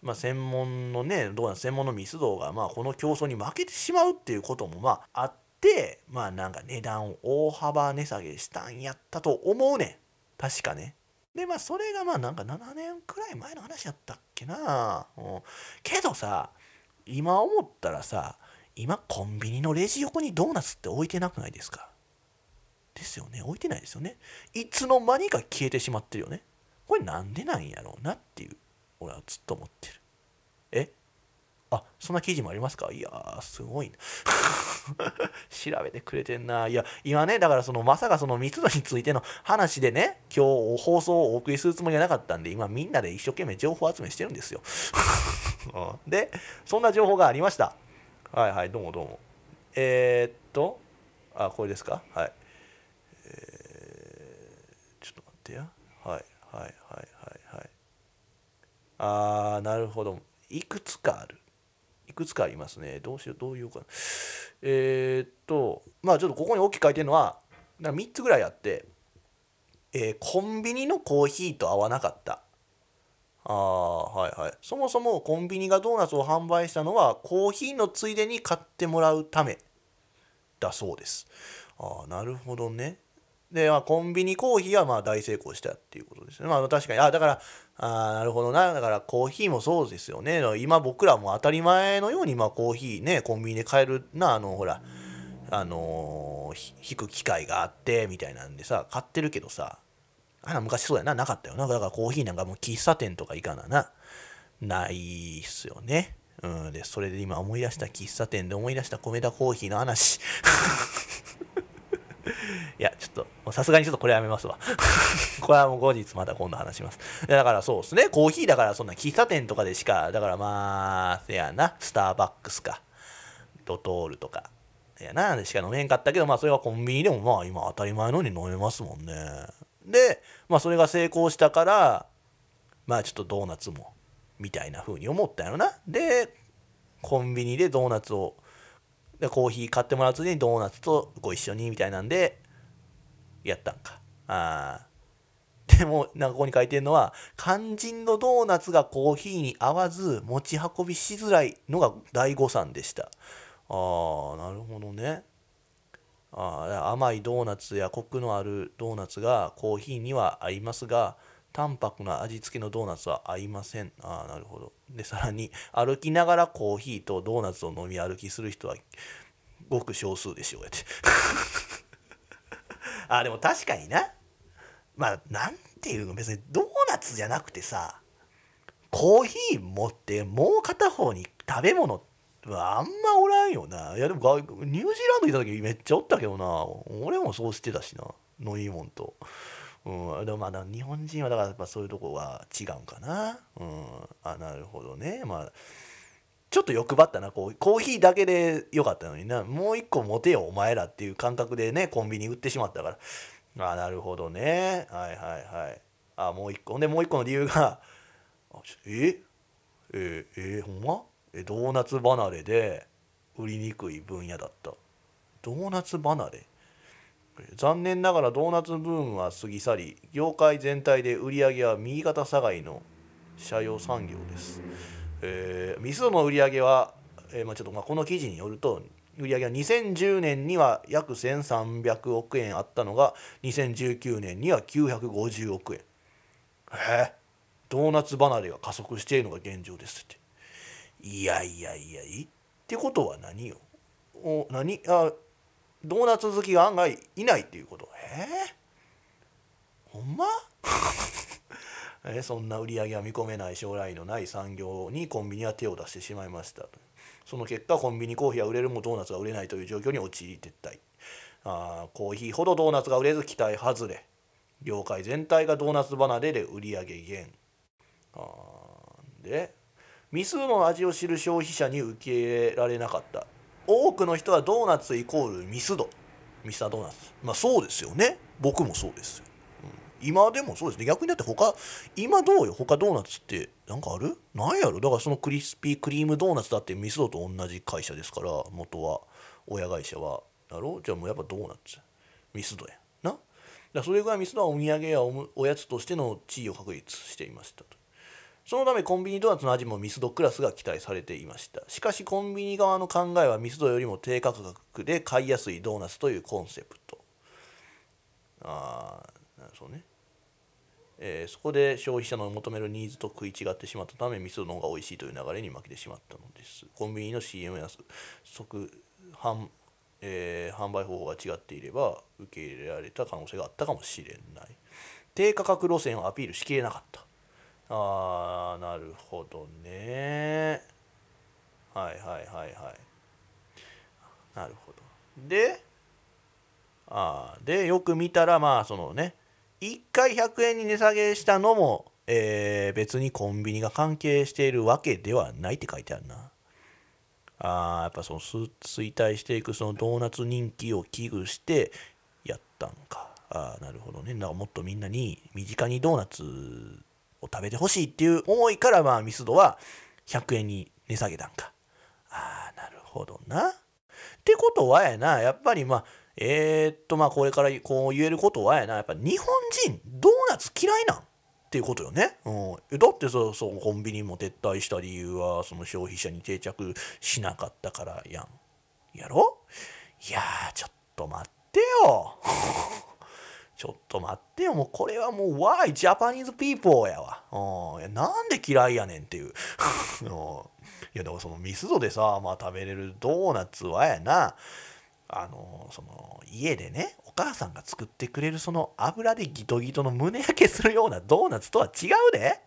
まあ、専門のねドーナツ専門のミスドがまあこの競争に負けてしまうっていうこともまああってまあなんか値段を大幅値下げしたんやったと思うねん。確かね。でまあそれがまあなんか7年くらい前の話やったっけな、うん、けどさ今思ったらさ今コンビニのレジ横にドーナツって置いてなくないですか？ですよね。置いてないですよね。いつの間にか消えてしまってるよね。これなんでなんやろうなっていう俺はずっと思ってる。あそんな記事もありますか？いやーすごい 調べてくれてんな。いや今ねだからそのまさかその密度についての話でね今日放送をお送りするつもりはなかったんで今みんなで一生懸命情報集めしてるんですよ。でそんな情報がありました。はいはいどうもどうも。えー、っとあこれですか？はい。えー、ちょっと待ってや。はいはいはいはいはい。あーなるほど。いくつかある。くつかありますね。どうしようどういうかな。えー、っとまあちょっとここに大きく書いてるのは3つぐらいあって、えーコンビニのコーヒーと合わなかった。ああはいはい。そもそもコンビニがドーナツを販売したのはコーヒーのついでに買ってもらうためだそうです。ああなるほどね。で、まあ、コンビニコーヒーはまあ大成功したっていうことですね。まあ確かに。あだからあなるほどな。だからコーヒーもそうですよね。今僕らも当たり前のようにまあコーヒーねコンビニで買えるな。あのほらあのー引く機会があってみたいなんでさ買ってるけどさ。あら昔そうやな。なかったよな。だからコーヒーなんかもう喫茶店とか行かなな。ないっすよね。うん。でそれで今思い出した喫茶店で思い出した米田コーヒーの話。いやちょっとさすがにちょっとこれやめますわ。これはもう後日また今度話します。だからそうですね。コーヒーだからそんな喫茶店とかでしかだからまあせやな。スターバックスか。ドトールとか。やな。でしか飲めんかったけどまあそれはコンビニでもまあ今当たり前のように飲めますもんね。でまあそれが成功したからまあちょっとドーナツもみたいな風に思ったんやろな。でコンビニでドーナツをでコーヒー買ってもらうついでにドーナツとご一緒にみたいなんでやったんか。あー。でもなんかここに書いてるのは肝心のドーナツがコーヒーに合わず持ち運びしづらいのが大誤算でした。あーなるほどね。あ甘いドーナツやコクのあるドーナツがコーヒーには合いますが淡白な味付けのドーナツは合いません。ああなるほど。でさらに歩きながらコーヒーとドーナツを飲み歩きする人はごく少数でしょうやって。あでも確かにな。まあなんていうの別にドーナツじゃなくてさコーヒー持ってもう片方に食べ物はあんまおらんよな。いやでもニュージーランドいた時めっちゃおったけどな。俺もそうしてたしな。飲み物と。うん、でもまあだ日本人はだからやっぱそういうとこは違うんかな。うん、あなるほどね。まあちょっと欲張ったな。こうコーヒーだけでよかったのにな。もう一個持てよお前らっていう感覚でねコンビニ売ってしまったから。あなるほどね。はいはいはい。あもう一個。ほんでもう一個の理由がえ？ええほんま？えドーナツ離れで売りにくい分野だった。ドーナツ離れ？残念ながらドーナツブームは過ぎ去り業界全体で売り上げは右肩下がりの社用産業です、えーミスドの売り上げは、えーまあ、ちょっとまあこの記事によると売り上げは2010年には約1300億円あったのが2019年には950億円。えドーナツ離れが加速しているのが現状ですって。いやいやいやいってことは何よ？お何？あドーナツ好きが案外いないっていうことえー、ほんま？えそんな売り上げは見込めない将来のない産業にコンビニは手を出してしまいました。その結果コンビニコーヒーは売れるもドーナツは売れないという状況に陥り撤退あーコーヒーほどドーナツが売れず期待外れ。業界全体がドーナツ離れで売り上げ減。あーでミスの味を知る消費者に受け入れられなかった。多くの人はドーナツイコールミスド。ミスタードーナツ。まあそうですよね。僕もそうですよ、うん、今でもそうですね。逆にだって他今どうよ？他ドーナツってなんかある？なんやろ？だからそのクリスピークリームドーナツだってミスドと同じ会社ですから元は親会社は。だろ？じゃあもうやっぱドーナツミスドや。な？だそれぐらいミスドはお土産やおおやつとしての地位を確立していましたと。そのためコンビニドーナツの味もミスドクラスが期待されていました。しかしコンビニ側の考えはミスドよりも低価格で買いやすいドーナツというコンセプト。ああなるほどね。えーそこで消費者の求めるニーズと食い違ってしまったためミスドの方が美味しいという流れに負けてしまったのです。コンビニの CM や即販,、えー販売方法が違っていれば受け入れられた可能性があったかもしれない。低価格路線をアピールしきれなかった。ああなるほどね。はいはいはいはい。なるほど。でああでよく見たらまあそのね1回100円に値下げしたのも、えー、別にコンビニが関係しているわけではないって書いてあるな。あやっぱその衰退していくそのドーナツ人気を危惧してやったんか。あなるほどね。だからもっとみんなに身近にドーナツを食べてほしいっていう思いからまあミスドは100円に値下げたんかああなるほどなってことはやなやっぱりまあえー、っとまあこれからこう言えることはやなやっぱ日本人ドーナツ嫌いなん？っていうことよね。うん、だってそそうコンビニも撤退した理由はその消費者に定着しなかったからやん。やろ？いやーちょっと待ってよ。ちょっと待ってよ。もうこれはもう Why Japanese people やわ。うん、なんで嫌いやねんっていう。いやだからそのミスドでさ、まあ食べれるドーナツはやな。あのその家でねお母さんが作ってくれるその油でギトギトの胸焼けするようなドーナツとは違うで、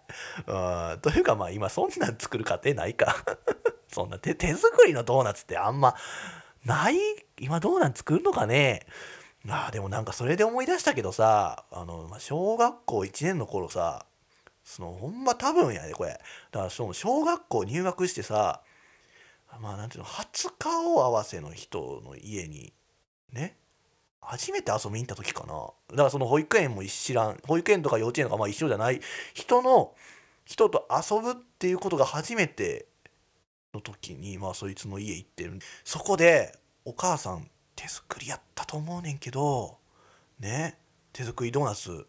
うん、というかまあ今そんなん作る家庭ないか そんな手手作りのドーナツってあんまない？今ドーナツ作るのかね？あでもなんかそれで思い出したけどさあの小学校1年の頃さそのほんま多分やでこれ。だからその小学校入学してさまあなんていうの初顔合わせの人の家にね初めて遊びに行った時かな。だからその保育園も知らん保育園とか幼稚園とかまあ一緒じゃない人の人と遊ぶっていうことが初めての時にまあそいつの家行ってる。そこでお母さん手作りやったと思うねんけどね手作りドーナツ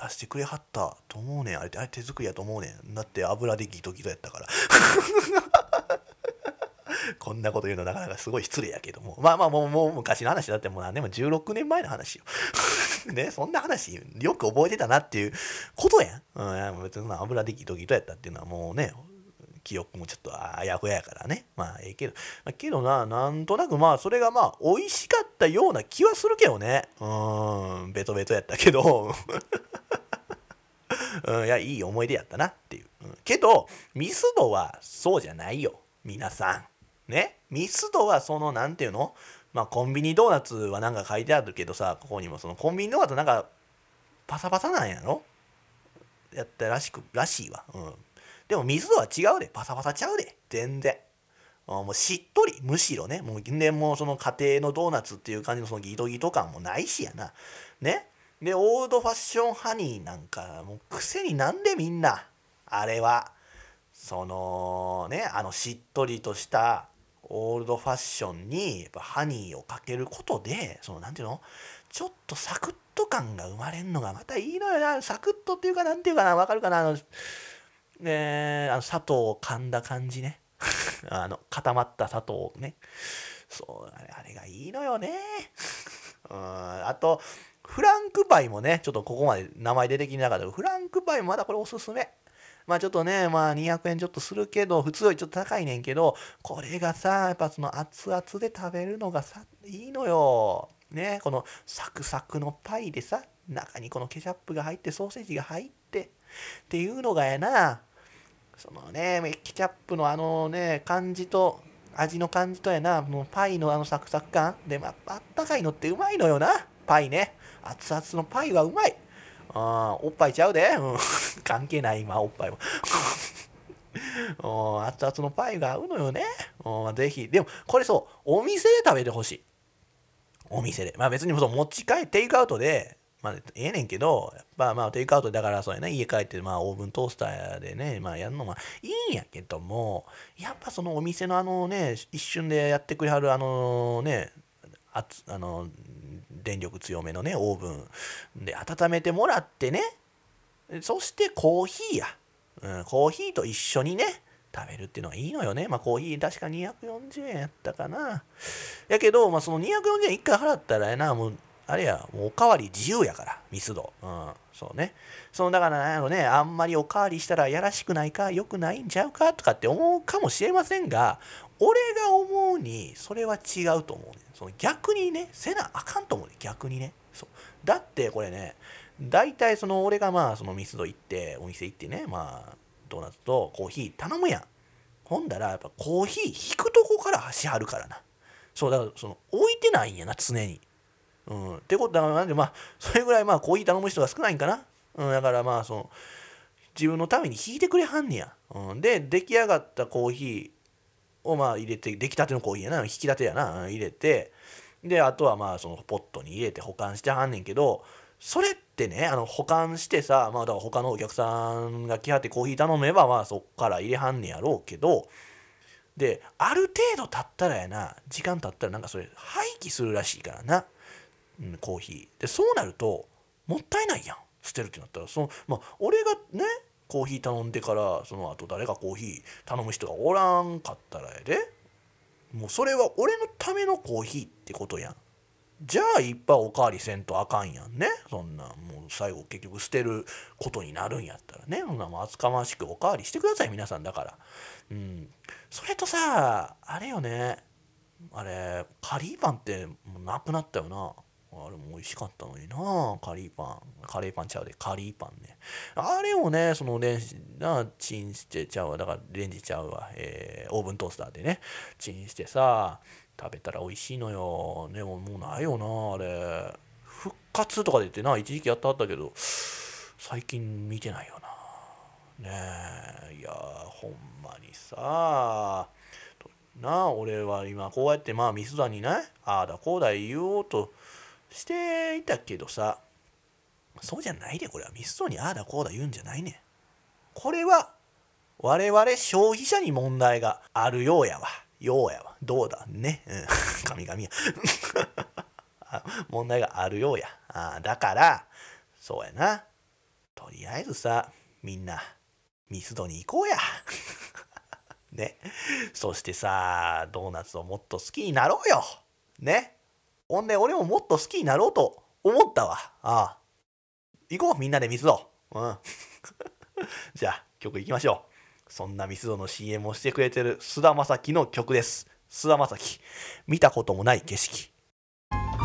出してくれはったと思うねんあれあれ手作りやと思うねんだって油でギトギトやったから こんなこと言うのなかなかすごい失礼やけども。まあまあもうもう昔の話だってもう何年も16年前の話よ。ね、そんな話よく覚えてたなっていうことやん。うん、別に油でギトギトやったっていうのはもうね、記憶もちょっとあやふややからね。まあええけど。まあ、けどな、なんとなくまあそれがまあ美味しかったような気はするけどね。うん、ベトベトやったけど。うん、いや、いい思い出やったなっていう。うん、けど、ミスドはそうじゃないよ。皆さん。ねミスドはその何ていうの？まあコンビニドーナツはなんか書いてあるけどさここにもそのコンビニドーナツなんかパサパサなんやろ？やったらしくらしいわうんでもミスドは違うで。パサパサちゃうで。全然。もうしっとり。むしろね。もうでもその家庭のドーナツっていう感じのそのギトギト感もないしやな。ね。でオールドファッションハニーなんかもう癖になんでみんな。あれは。そのねあのしっとりとしたオールドファッションにやっぱハニーをかけることでその何ていうの？ちょっとサクッと感が生まれるのがまたいいのよな。サクッとっていうか何ていうかな。分かるかな？あの,、えー、あの砂糖を噛んだ感じね。あの固まった砂糖をね。そうあれあれがいいのよね。うんあとフランクパイもねちょっとここまで名前出てきなかったけどフランクパイもまだこれおすすめ。まあちょっとね、まあ200円ちょっとするけど、普通よりちょっと高いねんけど、これがさ、やっぱその熱々で食べるのがさ、いいのよ。ね、このサクサクのパイでさ、中にこのケチャップが入って、ソーセージが入って、っていうのがやな、そのね、ケチャップのあのね、感じと、味の感じとやな、もうパイのあのサクサク感。で、まあ、あったかいのってうまいのよな、パイね。熱々のパイはうまい。ああおっぱいちゃうで、うん、関係ない今おっぱいは 熱々のパイが合うのよね。ぜひ。でもこれそうお店で食べてほしい。お店で。まあ別に持ち帰テイクアウトでまあ、ええねんけど、やっぱまあテイクアウトだからそうやね、家帰ってまあオーブントースターでね、まあやるのはいいんやけども、やっぱそのお店のあのね、一瞬でやってくれはるあのね、ああの電力強めのねオーブンで温めてもらってねそしてコーヒーや、うん、コーヒーと一緒にね食べるっていうのはいいのよね。まあコーヒー確か240円やったかな。やけど、まあその240円1回払ったらやな、もう、あれや、もうおかわり自由やから、ミスド。うん、そうね。そのだからなんやろね、あんまりおかわりしたらやらしくないか、良くないんちゃうかとかって思うかもしれませんが、俺が思うに、それは違うと思うね。その逆にね、せなあかんと思うね、逆にね。そうだってこれね、大体その俺がまあそのミスド行ってお店行ってねまあドーナツとコーヒー頼むやんほんだらやっぱコーヒー引くとこからしはるからなそうだからその置いてないんやな常にうん。ってことだからなんでまあ それぐらいまあコーヒー頼む人が少ないんかな。うんだからまあその自分のために引いてくれはんねや、うん、で出来上がったコーヒーをまあ入れて出来たてのコーヒーやな。引き立てやな。入れて。であとはまあそのポットに入れて保管してはんねんけどそれってねあの保管してさまあだから他のお客さんが来はってコーヒー頼めばまあそっから入れはんねやろうけどである程度経ったらやな。時間経ったらなんかそれ廃棄するらしいからな、うん、コーヒー。でそうなるともったいないやん。捨てるってなったらそのまあ俺がねコーヒー頼んでからその後誰かコーヒー頼む人がおらんかったらやで。もうそれは俺のためのコーヒーってことやん。じゃあいっぱいおかわりせんとあかんやんね。そんなもう最後結局捨てることになるんやったらね。そんなもう厚かましくおかわりしてください皆さんだから。うん。それとさあれよね。あれカリーパンってもうなくなったよな。あれも美味しかったのにな。あカリーパン。カレーパンちゃうで。カリーパンね。あれをねそのレンジなチンしてちゃうわ。だからレンジちゃうわ、えー、オーブントースターでね。チンしてさ食べたら美味しいのよ。でももうないよなあれ。復活とかで言ってな一時期やってはったけど最近見てないよな。ねえ。いやほんまにさなあ俺は今こうやってまあミスダにねああだこうだ言おうとしていたけどさそうじゃないでこれは。ミスドにああだこうだ言うんじゃないね。これは我々消費者に問題があるようやわ。ようやわ。どうだね。うん。神々や。問題があるようや。あだからそうやな。とりあえずさみんなミスドに行こうや。ね。そしてさドーナツをもっと好きになろうよ。ね。ほんで俺ももっと好きになろうと思ったわ。ああ。行こう、みんなでミスド。うん。じゃあ、曲いきましょう。そんなミスドの CM をしてくれてる菅田将暉の曲です。菅田将暉。見たこともない景色。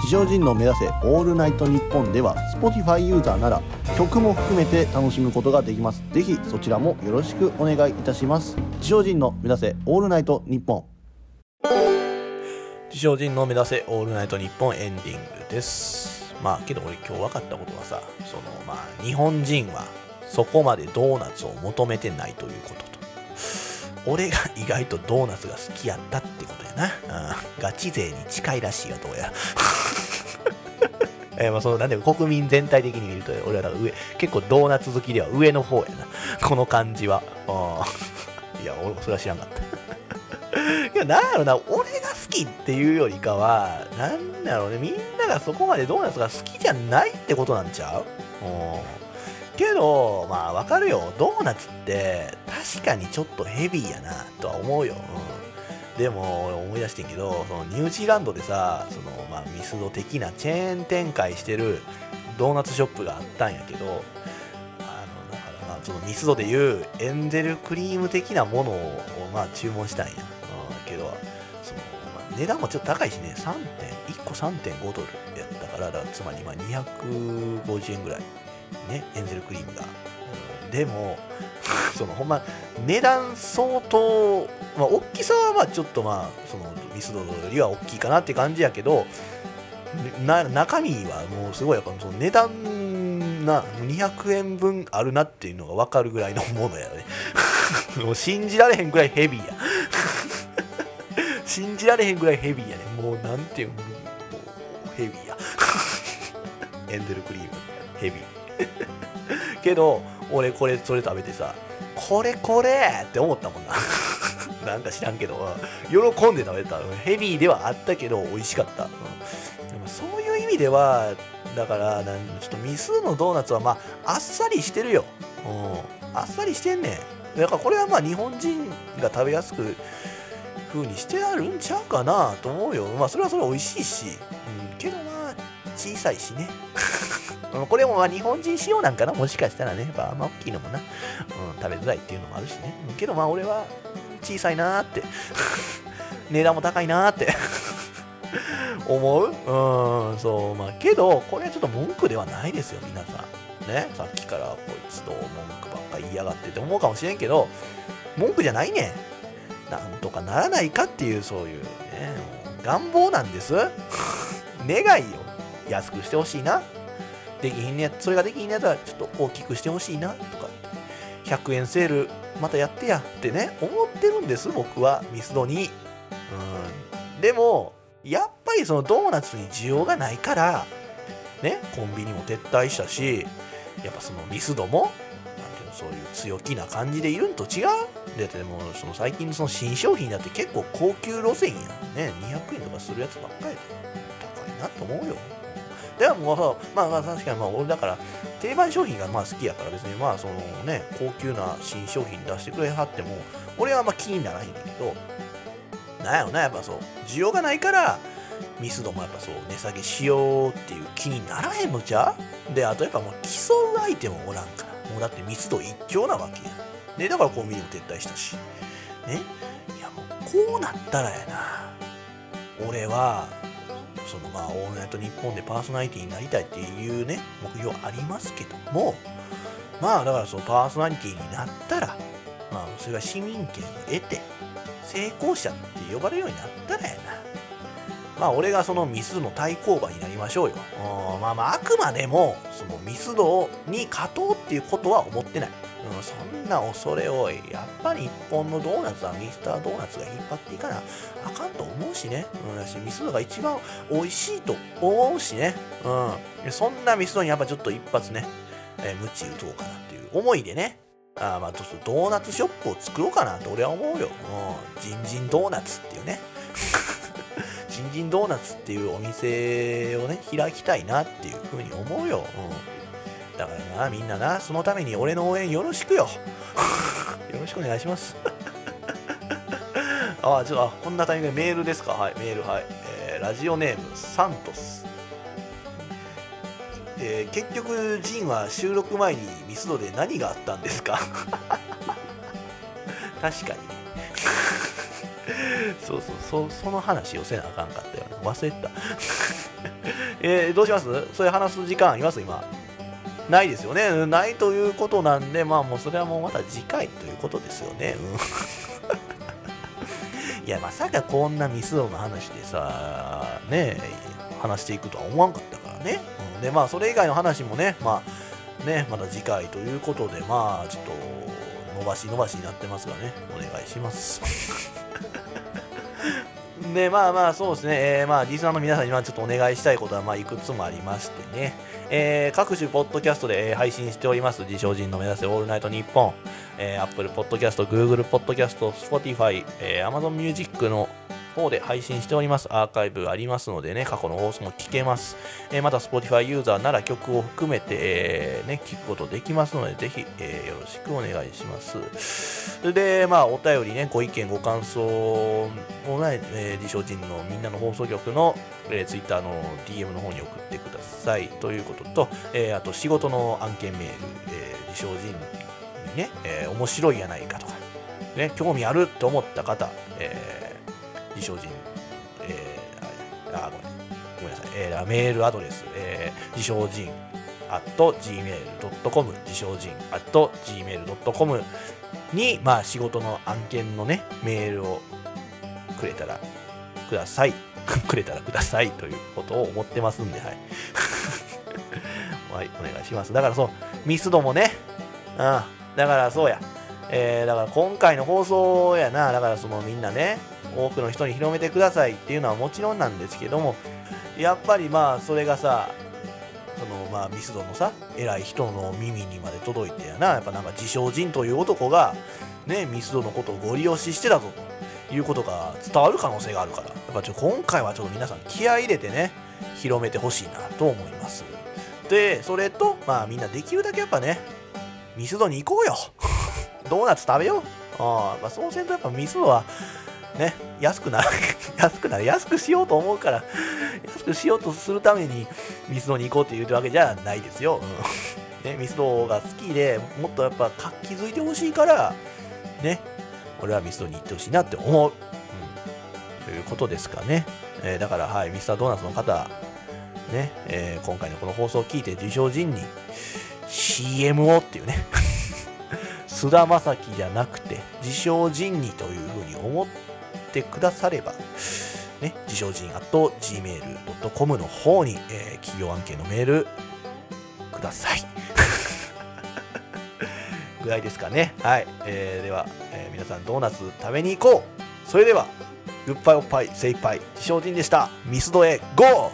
地上人の目指せオールナイトニッポンでは Spotify ユーザーなら曲も含めて楽しむことができます。ぜひそちらもよろしくお願いいたします。地上人の目指せオールナイトニッポン。自称人の目指せオールナイトニッポンエンディングです。まあけど俺今日分かったことはさ、そのまあ日本人はそこまでドーナツを求めてないということと、俺が意外とドーナツが好きやったってことやな。うん、ガチ勢に近いらしいよ、どうやら。え、まあそのなんで国民全体的に見ると俺はだから上結構ドーナツ好きでは上の方やなこの感じはいや俺もそれは知らんかったいや、なんやろな、俺が好きっていうよりかは、なんだろうね、みんながそこまでドーナツが好きじゃないってことなんちゃう？うんけど、まあわかるよ。ドーナツって確かにちょっとヘビーやなとは思うよ。うん、でも思い出してんけど、そのニュージーランドでさ、そのまあミスド的なチェーン展開してるドーナツショップがあったんやけど、そのミスドでいうエンゼルクリーム的なものをまあ注文したんや。けど、そのまあ、値段もちょっと高いしね、3点、1個3.5ドルやったから、だつまりまあ250円ぐらい、ね、エンゼルクリームが。うん、でも、そのほんま、値段相当、まあ、大きさはまあちょっとまあ、そのミスドよりは大きいかなって感じやけど、中身はもうすごいやっぱその値段な200円分あるなっていうのが分かるぐらいのものやね もう信じられへんぐらいヘビーや信じられへんぐらいヘビーやね。もうなんていうの？もうヘビーや。エンゼルクリーム。ヘビー。けど俺これそれ食べてさこれこれ！って思ったもんな。なんか知らんけど。喜んで食べた。ヘビーではあったけど美味しかった、うん、でもそういう意味ではだからなんちょっとミスのドーナツはまああっさりしてるよ、うん、あっさりしてんねん。だからこれはまあ日本人が食べやすく風にしてあるんちゃうかなと思うよ。まあそれはそれ美味しいし、うん、けどまあ小さいしね。これもまあ日本人仕様なんかな？もしかしたらね。やっぱあんま大きいのもな、うん、食べづらいっていうのもあるしね。けどまあ俺は小さいなーって。値段も高いなーって 思う？うん、そう。まあけど、これはちょっと文句ではないですよ、皆さん。ねさっきからこいつと文句ばっか言いやがってって思うかもしれんけど文句じゃないねんなんとかならないかっていうそういうね願望なんです。願いを安くしてほしいな。できひんねそれができひんねやったらちょっと大きくしてほしいなとか。100円セールまたやってやってね思ってるんです僕はミスドに。うん。でもやっぱりそのドーナツに需要がないからねコンビニも撤退したしやっぱそのミスドもなんていうのそういう強気な感じでいるんと違うだってもうその最近その新商品だって結構高級路線やんね。200円とかするやつばっかりで高いなと思うよ。でももうまあまあ確かにまあ俺だから定番商品がまあ好きやから別にまあそのね高級な新商品出してくれはっても俺はま気にならへんねんけどなんやろなやっぱそう需要がないからミスドもやっぱそう値下げしようっていう気にならへんのじゃであとやっぱもう競う相手もおらんから。もうだってミスド一強なわけやでだからコンビニも撤退したし。ね。いやもうこうなったらやな。俺はそのまあ「オールナイトニッポン」でパーソナリティになりたいっていうね目標ありますけどもまあだからそのパーソナリティになったらまあそれが市民権を得て成功者って呼ばれるようになったらやな。まあ俺がそのミスの対抗馬になりましょうよ。うんまあまああくまでもそのミスドに勝とうっていうことは思ってない。うん、そんな恐れ多い。やっぱり日本のドーナツはミスタードーナツが引っ張っていかなあかんと思うしね。うん、だし、ミスドが一番美味しいと思うしね。うん。そんなミスドにやっぱちょっと一発ね、えー、無知打とうかなっていう思いでね。あまあ、ちょっとドーナツショップを作ろうかなと俺は思うよ。うん。ジンジンドーナツっていうね。ジンジンドーナツっていうお店をね、開きたいなっていうふうに思うよ。うん。だからな、みんなな、そのために俺の応援よろしくよ。よろしくお願いします。あ、ちょっと、あ、こんなタイミングでメールですか？はい、メール、はい。えー、ラジオネーム、サントス。えー、結局、ジンは収録前にミスドで何があったんですか？確かにね。そうそうそ、その話をせなあかんかったよ、忘れた。えー、どうします？それ話す時間あります？今。ないですよね。ないということなんで、まあもうそれはもうまた次回ということですよね。うん、いや、まさかこんなミスドの話でさ、ね、話していくとは思わんかったからね。うん、で、まあそれ以外の話もね、まあね、また次回ということで、まあちょっと伸ばし伸ばしになってますがね、お願いします。で、まあまあそうですね、えー、まあリスナーの皆さんにはちょっとお願いしたいことはまあいくつもありましてね、えー、各種ポッドキャストで、えー、配信しております。自称人の目指せオールナイトニッポン、えー、Apple Podcast、Google Podcast、Spotify、えー、Amazon Music の方で配信しております。アーカイブありますのでね、過去の放送も聞けます。えー、また Spotify ユーザーなら曲を含めて、えー、ね、聞くことできますので、ぜひ、えー、よろしくお願いします。で、まあ、お便りね、ご意見、ご感想をね、えー、自称人のみんなの放送局の、えー、Twitter の DM の方に送ってください。ということと、えー、あと仕事の案件メール、えー、自称人にね、えー、面白いやないかとか、ね、興味あると思った方、えー自称人、えー、あ、ごめん、ごめんなさい、えー、メールアドレス、えー、自称人、at gmail.com、自称人、at gmail.com に、まあ、仕事の案件のね、メールをくれたら、ください。くれたらくださいということを思ってますんで、はい。はい、お願いします。だからそう、ミスドもね、うん、だからそうや。えー、だから今回の放送やな、だからそのみんなね、多くの人に広めてくださいっていうのはもちろんなんですけどもやっぱりまあそれがさそのまあミスドのさ偉い人の耳にまで届いてやなやっぱなんか自称人という男がねミスドのことをご利用ししてたぞということが伝わる可能性があるからやっぱちょ今回はちょっと皆さん気合い入れてね広めてほしいなと思います。でそれとまあみんなできるだけやっぱねミスドに行こうよ。ドーナツ食べよう。あ、まあ、そうせんとやっぱミスドはね、安くなる、安くなる、安くしようと思うから、安くしようとするためにミスドに行こうっていうわけじゃないですよ。うん、ね、ミスドが好きでもっとやっぱ活気づいてほしいから、ね、俺はミスドに行ってほしいなって思う。うん、ということですかね。えー、だから、はい、ミスタードーナツの方、ね、えー、今回のこの放送を聞いて受賞人に CM をっていうね菅田将暉じゃなくて自称人にというふうに思ってくださればね、自称人 at gmail.com の方に、えー企業案件のメールください。ぐらいですかね。はい。えーでは、えー皆さんドーナツ食べに行こうそれでは、グッバイおっぱい、精一杯、自称人でした。ミスドへ、ゴー